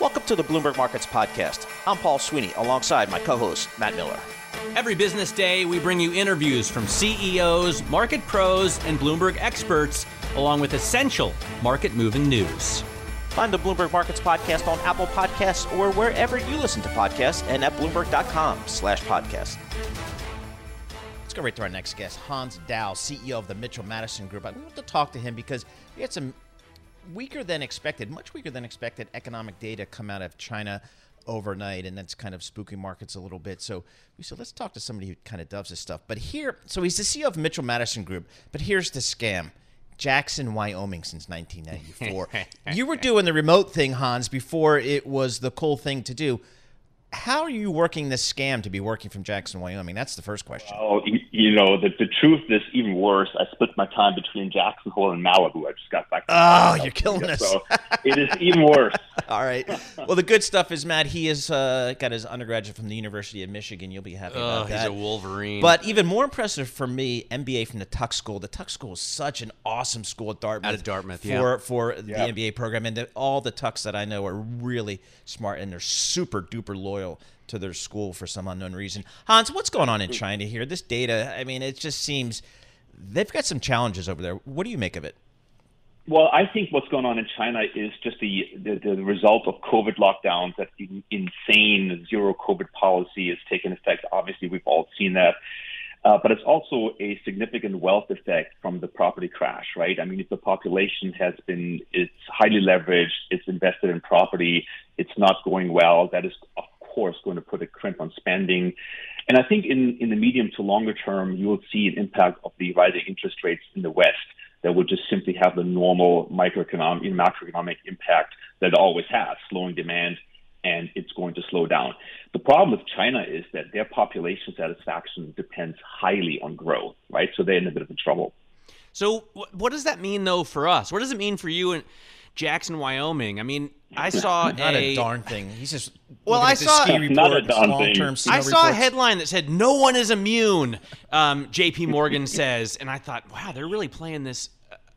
Welcome to the Bloomberg Markets Podcast. I'm Paul Sweeney alongside my co host, Matt Miller. Every business day, we bring you interviews from CEOs, market pros, and Bloomberg experts, along with essential market moving news. Find the Bloomberg Markets Podcast on Apple Podcasts or wherever you listen to podcasts and at Bloomberg.com slash podcast. Let's go right to our next guest, Hans Dau, CEO of the Mitchell Madison Group. I want to talk to him because we had some weaker than expected, much weaker than expected economic data come out of China overnight, and that's kind of spooking markets a little bit. So we said, let's talk to somebody who kind of does this stuff. But here, so he's the CEO of Mitchell Madison Group, but here's the scam. Jackson, Wyoming since 1994. you were doing the remote thing, Hans, before it was the cool thing to do how are you working this scam to be working from Jackson, Wyoming? I mean, that's the first question. Oh, you know, the, the truth is even worse. I split my time between Jackson Hole and Malibu. I just got back. oh, you're killing us. So it is even worse. All right. Well, the good stuff is, Matt, he has uh, got his undergraduate from the University of Michigan. You'll be happy oh, about that. He's a Wolverine. But even more impressive for me, MBA from the Tuck School. The Tuck School is such an awesome school at Dartmouth. Out of Dartmouth, for, yeah. For the yep. MBA program. And the, all the Tucks that I know are really smart and they're super duper loyal to their school for some unknown reason. Hans, what's going on in China here? This data, I mean, it just seems they've got some challenges over there. What do you make of it? Well, I think what's going on in China is just the, the, the result of COVID lockdowns. That insane zero COVID policy has taken effect. Obviously, we've all seen that. Uh, but it's also a significant wealth effect from the property crash, right? I mean, if the population has been, it's highly leveraged, it's invested in property, it's not going well, that is, of course, going to put a crimp on spending. And I think in, in the medium to longer term, you will see an impact of the rising interest rates in the West that would just simply have the normal microeconomic, macroeconomic impact that it always has, slowing demand, and it's going to slow down. The problem with China is that their population satisfaction depends highly on growth, right? So they're in a bit of a trouble. So what does that mean though for us? What does it mean for you in Jackson, Wyoming? I mean, I saw not a, a darn thing. He's just well, I saw ski report, not a darn thing. I saw reports. a headline that said no one is immune. Um, J.P. Morgan says, and I thought, wow, they're really playing this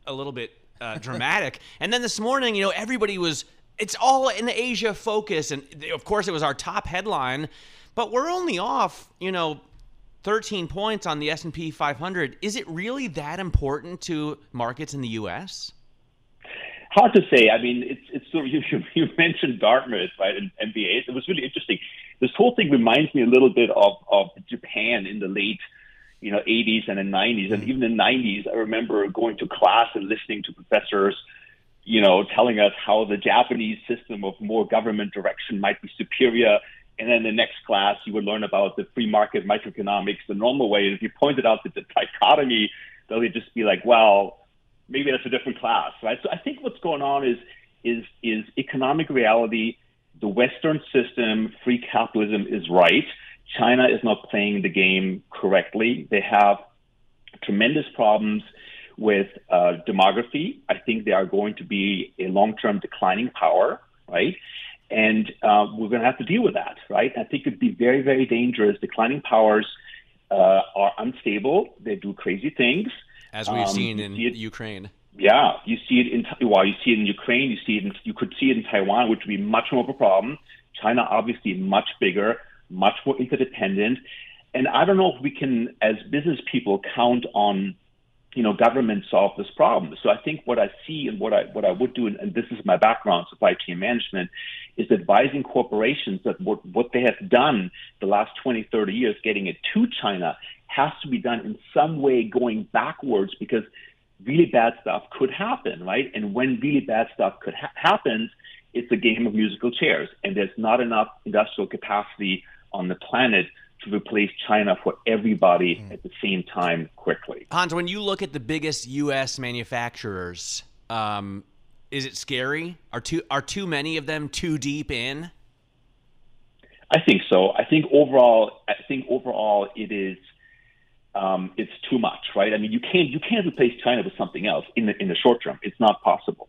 a little bit uh, dramatic. and then this morning, you know, everybody was. It's all in Asia focus, and of course, it was our top headline. But we're only off, you know, 13 points on the S&P 500. Is it really that important to markets in the U.S.? Hard to say. I mean, it's it's sort of you, you mentioned Dartmouth, right, and MBAs. It was really interesting. This whole thing reminds me a little bit of of Japan in the late, you know, 80s and the 90s, and mm. even in the 90s. I remember going to class and listening to professors, you know, telling us how the Japanese system of more government direction might be superior. And then the next class, you would learn about the free market microeconomics, the normal way. And if you pointed out that the dichotomy, they'll just be like, well, maybe that's a different class, right? So I think what's going on is is is economic reality. The Western system, free capitalism, is right. China is not playing the game correctly. They have tremendous problems with uh, demography. I think they are going to be a long-term declining power, right? And uh, we're going to have to deal with that, right? I think it'd be very, very dangerous. Declining powers uh, are unstable. They do crazy things as we've um, seen in Ukraine. Yeah, you see it in well, you see it in Ukraine. You see it. In, you could see it in Taiwan, which would be much more of a problem. China, obviously, much bigger, much more interdependent. And I don't know if we can, as business people, count on you know, government solve this problem. So I think what I see and what I what I would do, and, and this is my background, supply chain management, is advising corporations that what, what they have done the last 20, 30 years, getting it to China, has to be done in some way going backwards because really bad stuff could happen, right? And when really bad stuff could ha- happens, it's a game of musical chairs, and there's not enough industrial capacity on the planet to replace China for everybody mm. at the same time quickly. Hans, when you look at the biggest U.S. manufacturers, um, is it scary? Are too are too many of them too deep in? I think so. I think overall, I think overall it is. Um, it's too much, right? I mean, you can't you can't replace China with something else in the in the short term. It's not possible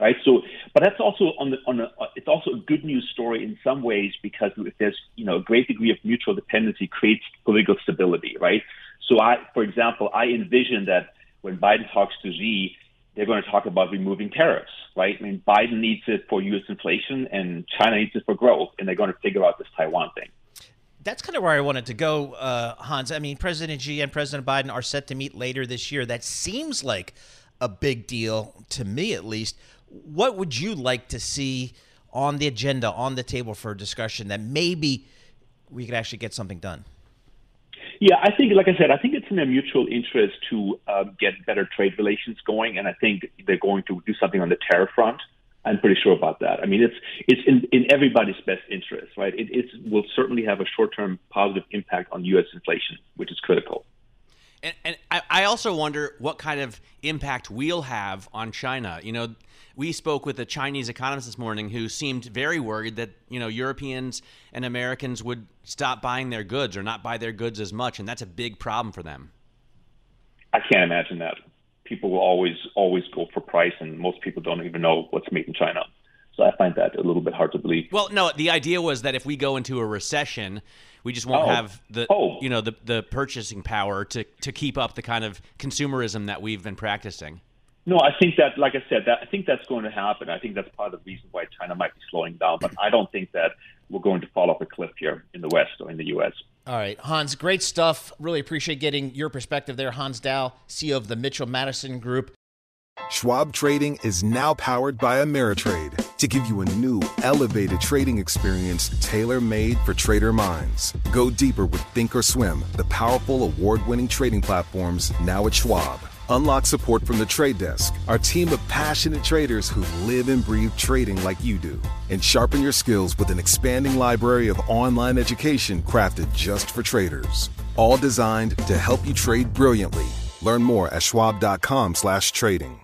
right? So, but that's also on the on a, it's also a good news story in some ways because if there's you know a great degree of mutual dependency creates political stability, right? So, I, for example, I envision that when Biden talks to Xi, they're going to talk about removing tariffs, right? I mean, Biden needs it for U.S. inflation, and China needs it for growth, and they're going to figure out this Taiwan thing. That's kind of where I wanted to go, uh, Hans. I mean, President Xi and President Biden are set to meet later this year. That seems like a big deal to me, at least what would you like to see on the agenda, on the table for discussion that maybe we could actually get something done? Yeah, I think, like I said, I think it's in their mutual interest to uh, get better trade relations going, and I think they're going to do something on the tariff front. I'm pretty sure about that. I mean, it's it's in, in everybody's best interest, right? It it's, will certainly have a short-term positive impact on U.S. inflation, which is critical. And, and I, I also wonder what kind of impact we'll have on China. You know, we spoke with a Chinese economist this morning who seemed very worried that you know Europeans and Americans would stop buying their goods or not buy their goods as much, and that's a big problem for them. I can't imagine that. People will always always go for price, and most people don't even know what's made in China. So I find that a little bit hard to believe. Well, no, the idea was that if we go into a recession, we just won't oh. have the oh. you know the the purchasing power to to keep up the kind of consumerism that we've been practicing. No, I think that, like I said, that I think that's going to happen. I think that's part of the reason why China might be slowing down. But I don't think that we're going to fall off a cliff here in the West or in the U.S. All right, Hans, great stuff. Really appreciate getting your perspective there. Hans Dau, CEO of the Mitchell Madison Group. Schwab Trading is now powered by Ameritrade to give you a new, elevated trading experience tailor made for trader minds. Go deeper with Thinkorswim, the powerful award winning trading platforms now at Schwab. Unlock support from the trade desk, our team of passionate traders who live and breathe trading like you do. And sharpen your skills with an expanding library of online education crafted just for traders. All designed to help you trade brilliantly. Learn more at schwab.com slash trading.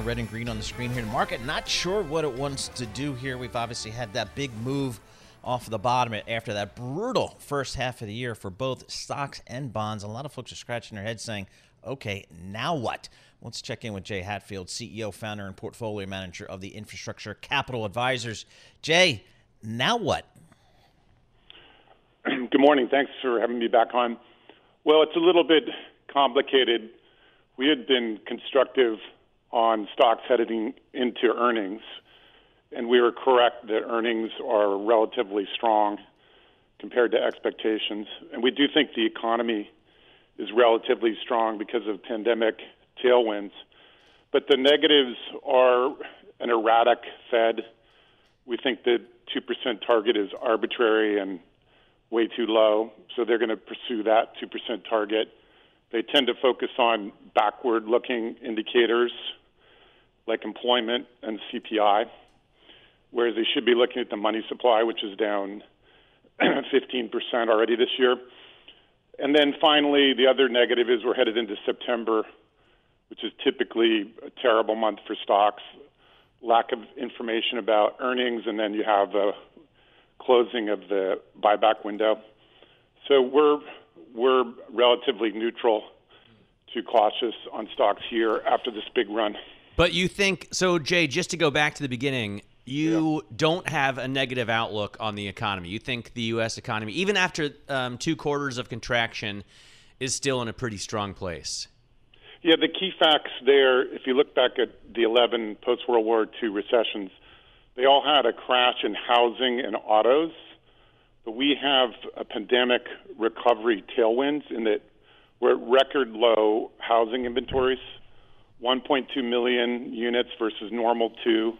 Of red and green on the screen here. The market not sure what it wants to do here. We've obviously had that big move off the bottom after that brutal first half of the year for both stocks and bonds. A lot of folks are scratching their heads saying, okay, now what? Let's check in with Jay Hatfield, CEO, founder, and portfolio manager of the Infrastructure Capital Advisors. Jay, now what? Good morning. Thanks for having me back on. Well, it's a little bit complicated. We had been constructive on stocks heading into earnings, and we were correct that earnings are relatively strong compared to expectations. And we do think the economy is relatively strong because of pandemic tailwinds. But the negatives are an erratic Fed. We think the 2% target is arbitrary and way too low, so they're going to pursue that 2% target. They tend to focus on backward looking indicators like employment and CPI, whereas they should be looking at the money supply, which is down 15% already this year. And then finally, the other negative is we're headed into September, which is typically a terrible month for stocks. Lack of information about earnings, and then you have the closing of the buyback window. So we're we're relatively neutral to cautious on stocks here after this big run. But you think so, Jay? Just to go back to the beginning, you yeah. don't have a negative outlook on the economy. You think the U.S. economy, even after um, two quarters of contraction, is still in a pretty strong place. Yeah, the key facts there, if you look back at the 11 post World War II recessions, they all had a crash in housing and autos. But we have a pandemic recovery tailwinds in that we're at record low housing inventories, 1.2 million units versus normal two,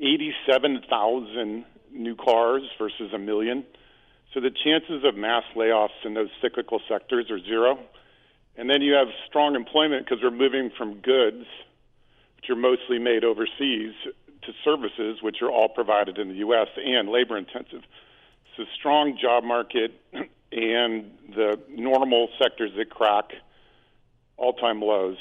87,000 new cars versus a million. So the chances of mass layoffs in those cyclical sectors are zero. And then you have strong employment because we're moving from goods, which are mostly made overseas, to services, which are all provided in the U.S. and labor intensive. So strong job market and the normal sectors that crack all time lows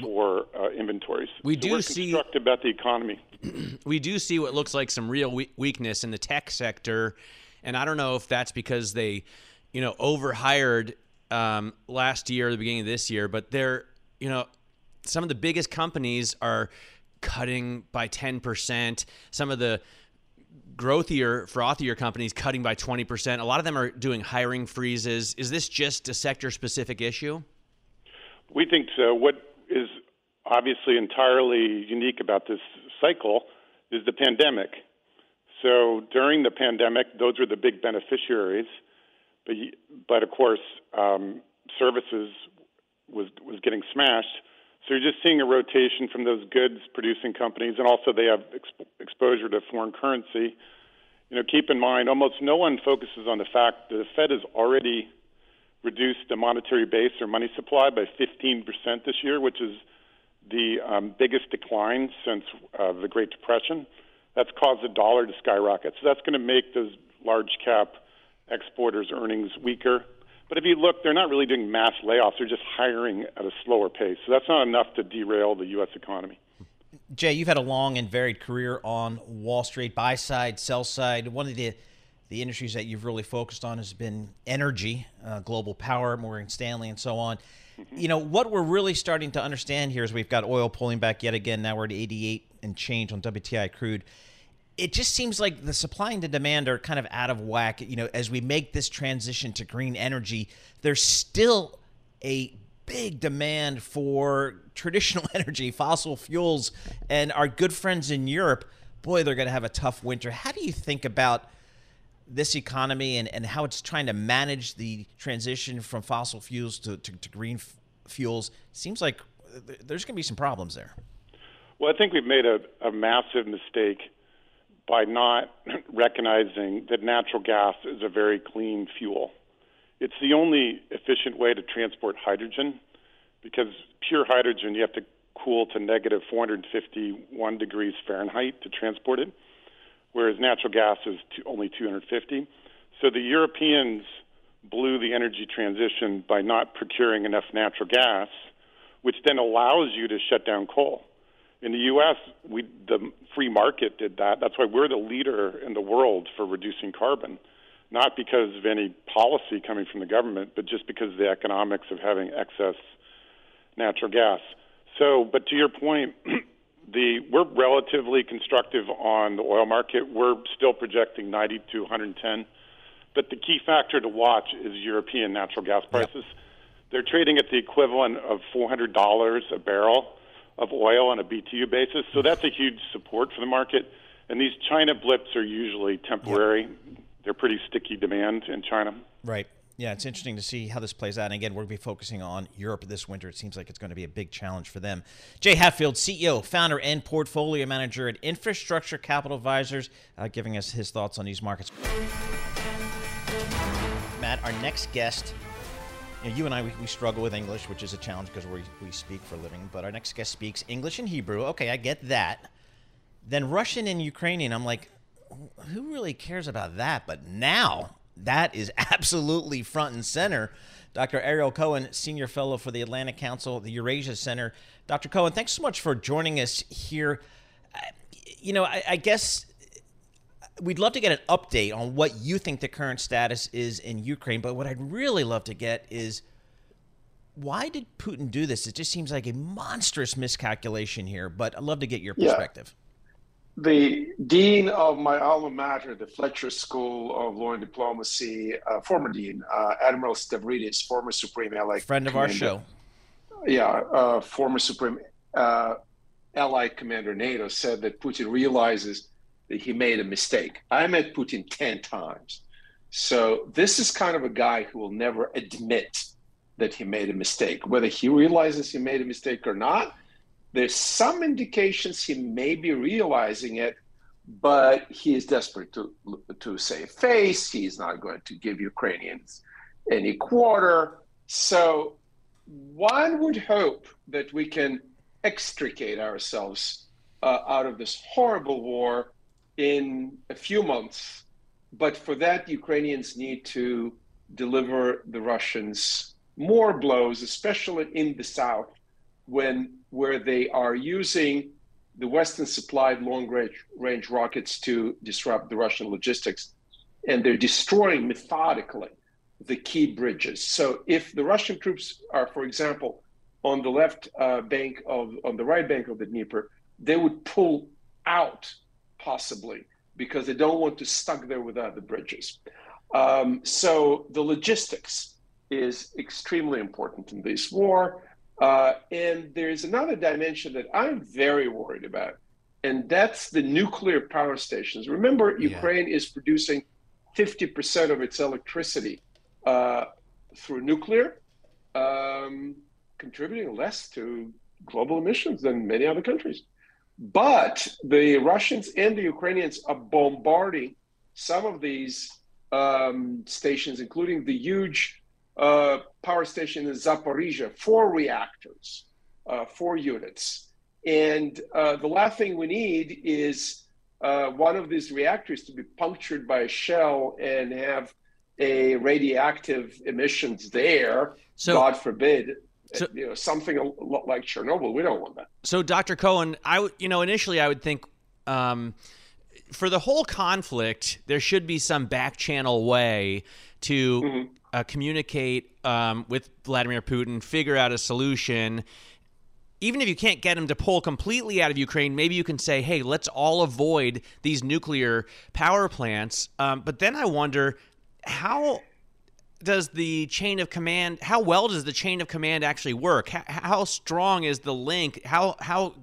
for uh, inventories. We so do see about the economy. we do see what looks like some real weakness in the tech sector, and I don't know if that's because they, you know, overhired um, last year, or the beginning of this year, but they're, you know, some of the biggest companies are cutting by 10%. Some of the growthier, frothier companies cutting by 20%. A lot of them are doing hiring freezes. Is this just a sector specific issue? We think so. What is obviously entirely unique about this cycle is the pandemic. So during the pandemic, those were the big beneficiaries. But, but of course, um, services was was getting smashed. So you're just seeing a rotation from those goods producing companies, and also they have exp- exposure to foreign currency. You know, keep in mind, almost no one focuses on the fact that the Fed is already reduced the monetary base or money supply by 15% this year, which is the um, biggest decline since uh, the Great Depression. That's caused the dollar to skyrocket. So that's going to make those large cap exporters' earnings weaker. But if you look, they're not really doing mass layoffs. They're just hiring at a slower pace. So that's not enough to derail the U.S. economy. Jay, you've had a long and varied career on Wall Street, buy side, sell side. One of the the industries that you've really focused on has been energy, uh, global power, Morgan Stanley, and so on. Mm-hmm. You know what we're really starting to understand here is we've got oil pulling back yet again. Now we're at 88 and change on WTI crude it just seems like the supply and the demand are kind of out of whack. You know, as we make this transition to green energy, there's still a big demand for traditional energy, fossil fuels, and our good friends in Europe, boy, they're going to have a tough winter. How do you think about this economy and, and how it's trying to manage the transition from fossil fuels to, to, to green f- fuels? Seems like there's going to be some problems there. Well, I think we've made a, a massive mistake by not recognizing that natural gas is a very clean fuel. It's the only efficient way to transport hydrogen because pure hydrogen you have to cool to negative 451 degrees Fahrenheit to transport it, whereas natural gas is only 250. So the Europeans blew the energy transition by not procuring enough natural gas, which then allows you to shut down coal. In the U.S., we the free market did that. That's why we're the leader in the world for reducing carbon, not because of any policy coming from the government, but just because of the economics of having excess natural gas. So, but to your point, the we're relatively constructive on the oil market. We're still projecting 90 to 110, but the key factor to watch is European natural gas prices. They're trading at the equivalent of $400 a barrel of oil on a BTU basis. So that's a huge support for the market. And these China blips are usually temporary. They're pretty sticky demand in China. Right. Yeah, it's interesting to see how this plays out. And again, we're going to be focusing on Europe this winter. It seems like it's going to be a big challenge for them. Jay Hatfield, CEO, founder, and portfolio manager at Infrastructure Capital Advisors, uh, giving us his thoughts on these markets. Matt, our next guest you, know, you and I, we, we, struggle with English, which is a challenge because we, we speak for a living. But our next guest speaks English and Hebrew. Okay, I get that. Then Russian and Ukrainian. I'm like, who really cares about that? But now that is absolutely front and center. Dr. Ariel Cohen, Senior Fellow for the Atlantic Council, the Eurasia Center. Dr. Cohen, thanks so much for joining us here. You know, I, I guess we'd love to get an update on what you think the current status is in Ukraine. But what I'd really love to get is why did Putin do this? It just seems like a monstrous miscalculation here. But I'd love to get your perspective. Yeah. The dean of my alma mater, the Fletcher School of Law and Diplomacy, uh, former dean, uh, Admiral Stavridis, former Supreme Allied friend of Commander, our show. Yeah, uh, former Supreme uh, Allied Commander NATO said that Putin realizes that he made a mistake. I met Putin 10 times. So this is kind of a guy who will never admit that he made a mistake. Whether he realizes he made a mistake or not, there's some indications he may be realizing it, but he is desperate to, to save face. He's not going to give Ukrainians any quarter. So one would hope that we can extricate ourselves uh, out of this horrible war in a few months. But for that, Ukrainians need to deliver the Russians more blows, especially in the south, when where they are using the Western supplied long range, range rockets to disrupt the Russian logistics, and they're destroying methodically the key bridges. So if the Russian troops are, for example, on the left uh, bank of on the right bank of the Dnieper, they would pull out possibly because they don't want to stuck there without the bridges. Um, so the logistics is extremely important in this war. Uh, and there's another dimension that I'm very worried about, and that's the nuclear power stations. Remember, yeah. Ukraine is producing 50% of its electricity uh, through nuclear, um, contributing less to global emissions than many other countries. But the Russians and the Ukrainians are bombarding some of these um, stations, including the huge uh, power station in Zaporizhia, four reactors, uh, four units. And uh, the last thing we need is uh, one of these reactors to be punctured by a shell and have a radioactive emissions there. So, God forbid. So, you know, something like Chernobyl. We don't want that. So, Dr. Cohen, I you know, initially I would think um, for the whole conflict, there should be some back channel way to mm-hmm. Uh, communicate um, with Vladimir Putin, figure out a solution. Even if you can't get him to pull completely out of Ukraine, maybe you can say, hey, let's all avoid these nuclear power plants. Um, but then I wonder how does the chain of command how well does the chain of command actually work how, how strong is the link how how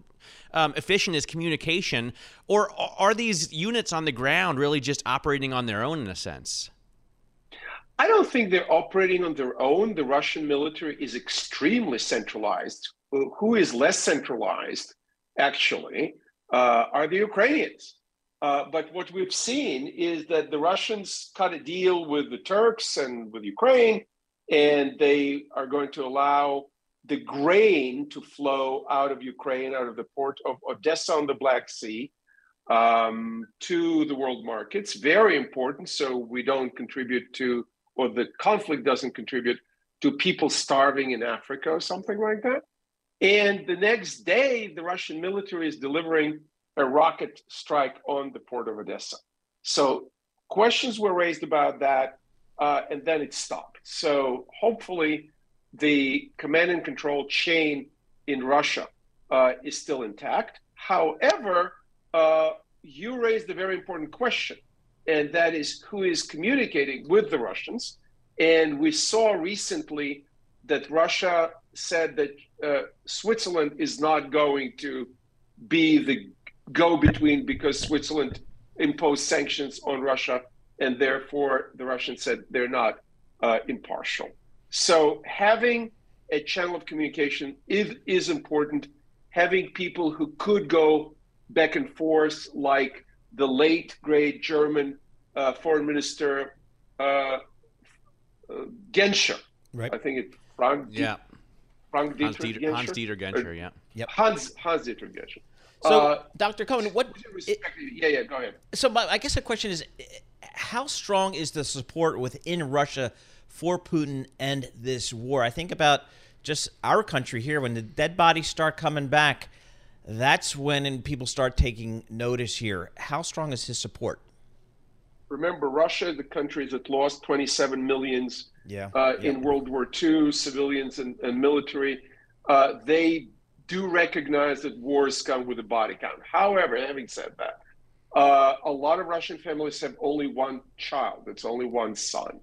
um, efficient is communication or are these units on the ground really just operating on their own in a sense i don't think they're operating on their own. The russian military is extremely centralized. Who is less centralized actually uh, are the ukrainians. Uh, but what we've seen is that the Russians cut a deal with the Turks and with Ukraine, and they are going to allow the grain to flow out of Ukraine, out of the port of Odessa on the Black Sea, um, to the world markets. Very important, so we don't contribute to, or the conflict doesn't contribute to people starving in Africa or something like that. And the next day, the Russian military is delivering a rocket strike on the port of Odessa. So questions were raised about that, uh, and then it stopped. So hopefully, the command and control chain in Russia uh, is still intact. However, uh, you raised a very important question, and that is who is communicating with the Russians. And we saw recently that Russia said that uh, Switzerland is not going to be the go between because Switzerland imposed sanctions on Russia, and therefore the Russians said they're not uh, impartial. So having a channel of communication is, is important. Having people who could go back and forth, like the late great German uh, foreign minister uh, uh, Genscher. Right. I think it's Frank. Yeah. Frank Hans Dieter, Genscher. Hans Dieter Genscher. Yeah. Yep. Hans Hans Dieter Genscher. So, uh, Dr. Cohen, what? It, yeah, yeah, go ahead. So, my, I guess the question is, how strong is the support within Russia for Putin and this war? I think about just our country here. When the dead bodies start coming back, that's when people start taking notice here. How strong is his support? remember, Russia, the country that lost 27 millions yeah, uh, yeah. in World War II, civilians and, and military, uh, they do recognize that wars come with a body count. However, having said that, uh, a lot of Russian families have only one child. It's only one son.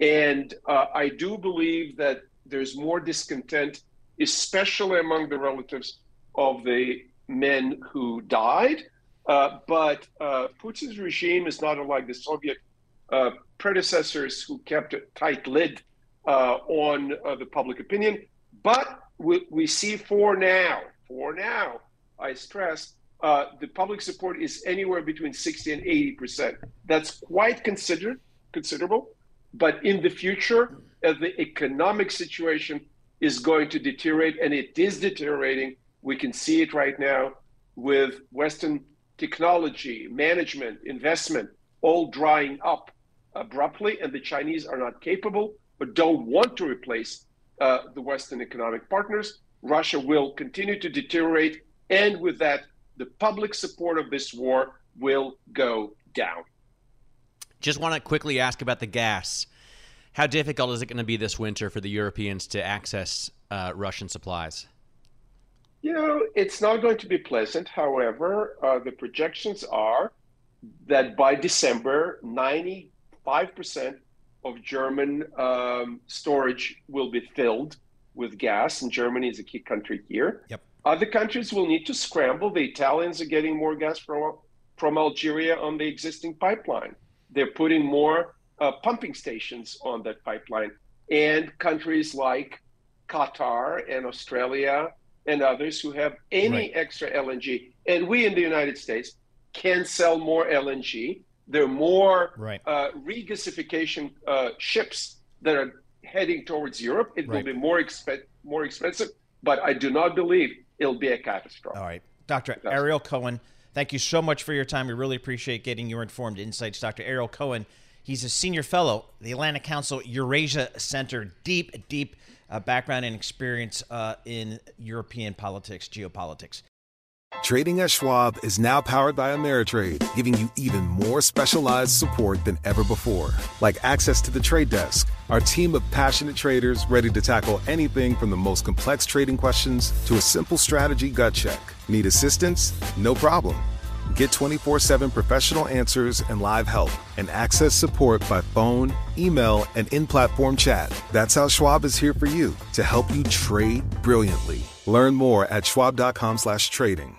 And uh, I do believe that there's more discontent, especially among the relatives of the men who died. Uh, but uh, Putin's regime is not unlike the Soviet uh, predecessors who kept a tight lid uh, on uh, the public opinion. But we, we see for now, for now, I stress, uh, the public support is anywhere between 60 and 80 percent. That's quite considered, considerable. But in the future, the economic situation is going to deteriorate, and it is deteriorating, we can see it right now with Western technology, management, investment, all drying up abruptly, and the Chinese are not capable or don't want to replace uh, the Western economic partners. Russia will continue to deteriorate, and with that, the public support of this war will go down. Just want to quickly ask about the gas. How difficult is it going to be this winter for the Europeans to access uh, Russian supplies? You know, it's not going to be pleasant. However, uh, the projections are that by December, 95% of German um, storage will be filled with gas, and Germany is a key country here. Yep. Other countries will need to scramble. The Italians are getting more gas from, from Algeria on the existing pipeline. They're putting more uh, pumping stations on that pipeline. And countries like Qatar and Australia and others who have any right. extra LNG, and we in the United States can sell more LNG. There are more right. uh, regasification uh, ships that are heading towards Europe. It right. will be more, exp- more expensive, but I do not believe it'll be a catastrophe. All right. Dr. Ariel Cohen, thank you so much for your time. We really appreciate getting your informed insights. Dr. Ariel Cohen, he's a senior fellow, the Atlantic Council Eurasia Center, deep, deep uh, background and experience uh, in European politics, geopolitics. Trading at Schwab is now powered by Ameritrade, giving you even more specialized support than ever before, like access to the trade desk, our team of passionate traders ready to tackle anything from the most complex trading questions to a simple strategy gut check. Need assistance? No problem. Get 24 7 professional answers and live help, and access support by phone, email, and in platform chat. That's how Schwab is here for you to help you trade brilliantly. Learn more at schwab.com/slash trading.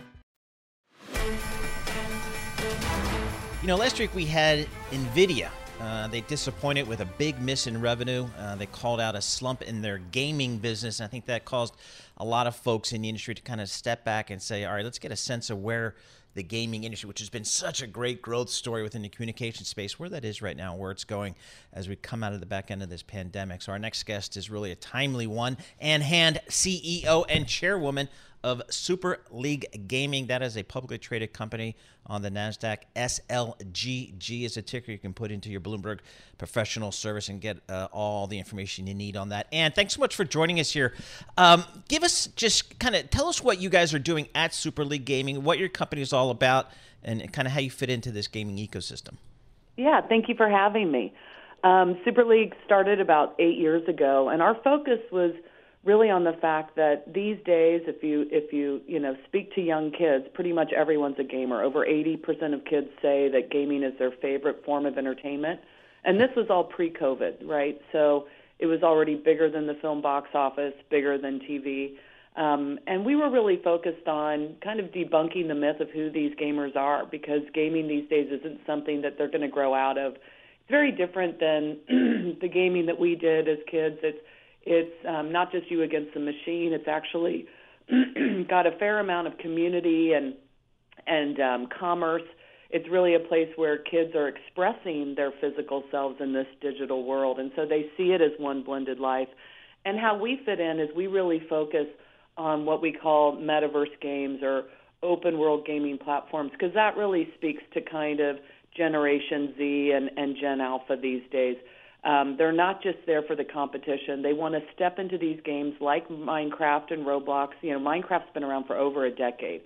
You know, last week we had NVIDIA. Uh, they disappointed with a big miss in revenue. Uh, they called out a slump in their gaming business. And I think that caused a lot of folks in the industry to kind of step back and say, all right, let's get a sense of where the gaming industry, which has been such a great growth story within the communication space, where that is right now, where it's going as we come out of the back end of this pandemic. So, our next guest is really a timely one. Ann Hand, CEO and chairwoman of Super League Gaming. That is a publicly traded company on the NASDAQ. SLGG is a ticker you can put into your Bloomberg professional service and get uh, all the information you need on that. And thanks so much for joining us here. Um, give us just kind of tell us what you guys are doing at Super League Gaming, what your company is all about, and kind of how you fit into this gaming ecosystem. Yeah, thank you for having me. Um, Super League started about eight years ago, and our focus was – really on the fact that these days if you if you you know speak to young kids pretty much everyone's a gamer. Over 80% of kids say that gaming is their favorite form of entertainment. And this was all pre-covid right? So it was already bigger than the film box office bigger than TV um, and we were really focused on kind of debunking the myth of who these gamers are because gaming these days isn't something that they're going to grow out of. It's very different than the gaming that we did as kids. It's it's um, not just you against the machine. It's actually got a fair amount of community and and um, commerce. it's really a place where kids are expressing their physical selves in this digital world, and so they see it as one blended life. And how we fit in is we really focus on what we call metaverse games or open world gaming platforms because that really speaks to kind of Generation Z and, and Gen Alpha these days. Um, they're not just there for the competition. They want to step into these games like Minecraft and Roblox. You know, Minecraft's been around for over a decade,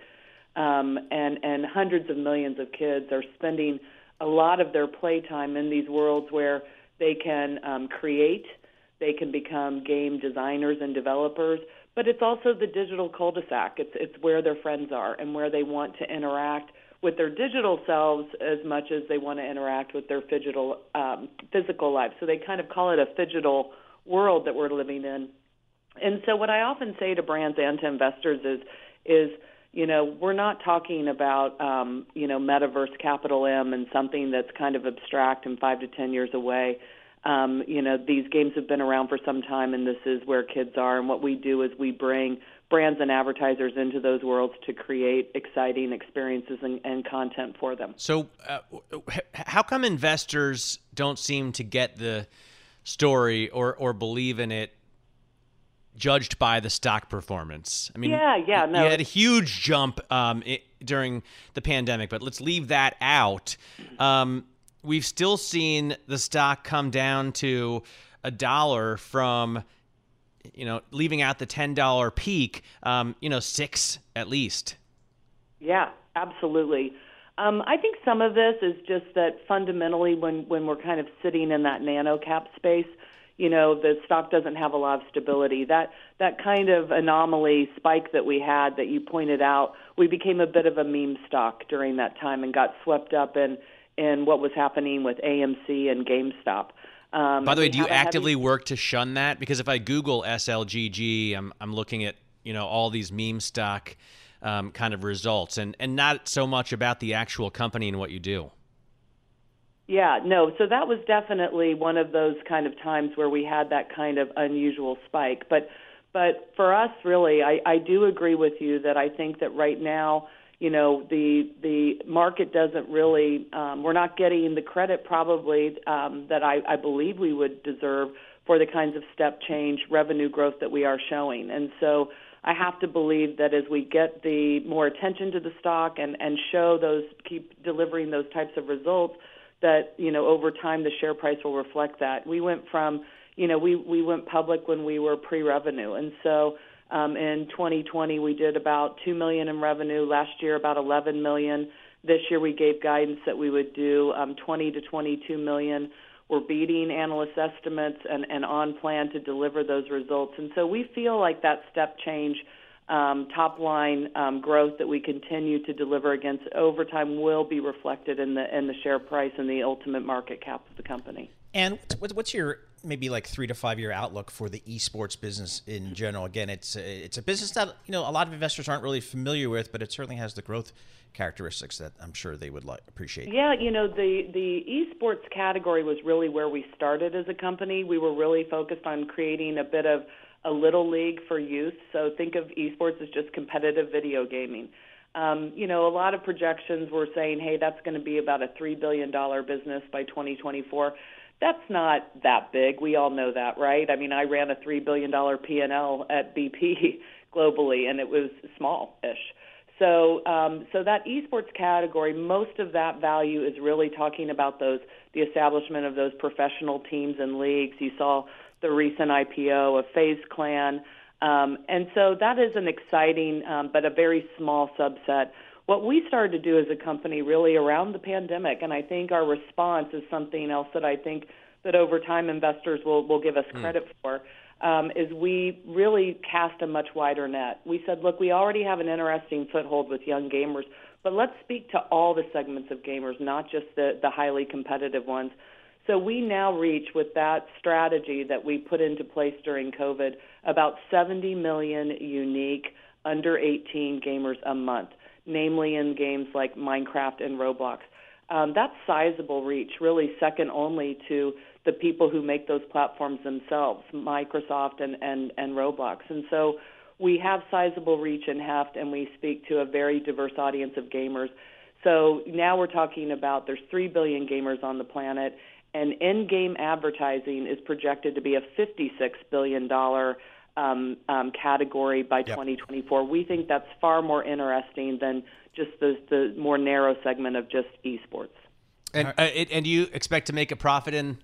um, and and hundreds of millions of kids are spending a lot of their playtime in these worlds where they can um, create, they can become game designers and developers. But it's also the digital cul-de-sac. It's it's where their friends are and where they want to interact with their digital selves as much as they want to interact with their physical um, physical lives. So they kind of call it a phygital world that we're living in. And so what I often say to brands and to investors is is you know we're not talking about um, you know metaverse capital M and something that's kind of abstract and five to ten years away. Um, you know these games have been around for some time, and this is where kids are. And what we do is we bring brands and advertisers into those worlds to create exciting experiences and, and content for them. So, uh, how come investors don't seem to get the story or or believe in it? Judged by the stock performance. I mean, yeah, yeah, no. You had a huge jump um, it, during the pandemic, but let's leave that out. Um, we've still seen the stock come down to a dollar from you know, leaving out the ten dollar peak, um, you know, six at least. Yeah, absolutely. Um, I think some of this is just that fundamentally, when when we're kind of sitting in that nano cap space, you know, the stock doesn't have a lot of stability. That that kind of anomaly spike that we had that you pointed out, we became a bit of a meme stock during that time and got swept up in in what was happening with AMC and GameStop. Um, By the way, do you actively work to shun that? Because if I Google SLGG, I'm I'm looking at you know all these meme stock um, kind of results, and and not so much about the actual company and what you do. Yeah, no. So that was definitely one of those kind of times where we had that kind of unusual spike. But but for us, really, I, I do agree with you that I think that right now you know the the market doesn't really um, we're not getting the credit probably um, that I, I believe we would deserve for the kinds of step change revenue growth that we are showing. And so I have to believe that as we get the more attention to the stock and and show those keep delivering those types of results that you know over time the share price will reflect that. We went from you know we we went public when we were pre-revenue. And so um, in 2020, we did about two million in revenue. Last year, about 11 million. This year, we gave guidance that we would do um, 20 to 22 million. We're beating analyst estimates and, and on plan to deliver those results. And so we feel like that step change, um, top line um, growth that we continue to deliver against over time will be reflected in the in the share price and the ultimate market cap of the company. And what's your maybe like three to five year outlook for the esports business in general. Again, it's a, it's a business that you know a lot of investors aren't really familiar with, but it certainly has the growth characteristics that I'm sure they would like, appreciate. Yeah, you know the the esports category was really where we started as a company. We were really focused on creating a bit of a little league for youth. So think of esports as just competitive video gaming. Um, you know, a lot of projections were saying, hey, that's going to be about a $3 billion business by 2024 that's not that big. We all know that, right? I mean, I ran a three billion dollar P and L at BP globally, and it was small-ish. So, um, so that esports category, most of that value is really talking about those the establishment of those professional teams and leagues. You saw the recent IPO of FaZe Clan, um, and so that is an exciting um, but a very small subset what we started to do as a company really around the pandemic, and I think our response is something else that I think that over time investors will, will give us hmm. credit mm. for, um, is we really cast a much wider net. We said, look, we already have an interesting foothold with young gamers, but let's speak to all the segments of gamers, not just the, the highly competitive ones. So we now reach with that strategy that we put into place during COVID about 70 million unique under 18 gamers a month namely in games like Minecraft and Roblox. Um, that's sizable reach, really second only to the people who make those platforms themselves, Microsoft and, and, and Roblox. And so we have sizable reach in heft, and we speak to a very diverse audience of gamers. So now we're talking about there's 3 billion gamers on the planet, and in game advertising is projected to be a $56 billion um, um, category by yep. 2024. We think that's far more interesting than just the, the more narrow segment of just esports. And, uh, and do you expect to make a profit in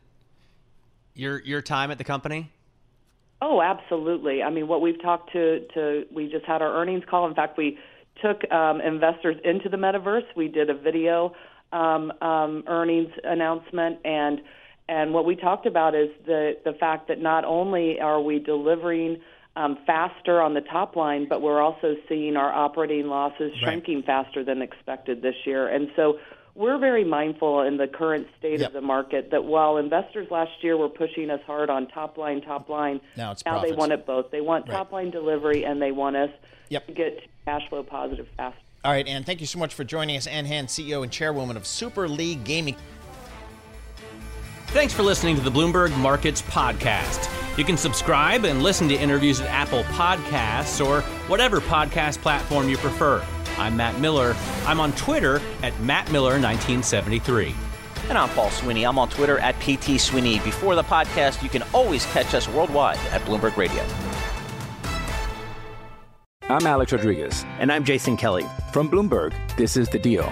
your your time at the company? Oh, absolutely. I mean, what we've talked to to we just had our earnings call. In fact, we took um, investors into the metaverse. We did a video um, um, earnings announcement, and and what we talked about is the the fact that not only are we delivering um, faster on the top line, but we're also seeing our operating losses shrinking right. faster than expected this year, and so. We're very mindful in the current state yep. of the market that while investors last year were pushing us hard on top line, top line, now, now they want it both. They want right. top line delivery and they want us yep. to get cash flow positive fast. All right, and thank you so much for joining us, Ann Hand, CEO and Chairwoman of Super League Gaming. Thanks for listening to the Bloomberg Markets Podcast. You can subscribe and listen to interviews at Apple Podcasts or whatever podcast platform you prefer. I'm Matt Miller. I'm on Twitter at MattMiller1973. And I'm Paul Sweeney. I'm on Twitter at PT Sweeney. Before the podcast, you can always catch us worldwide at Bloomberg Radio. I'm Alex Rodriguez. And I'm Jason Kelly. From Bloomberg, this is The Deal.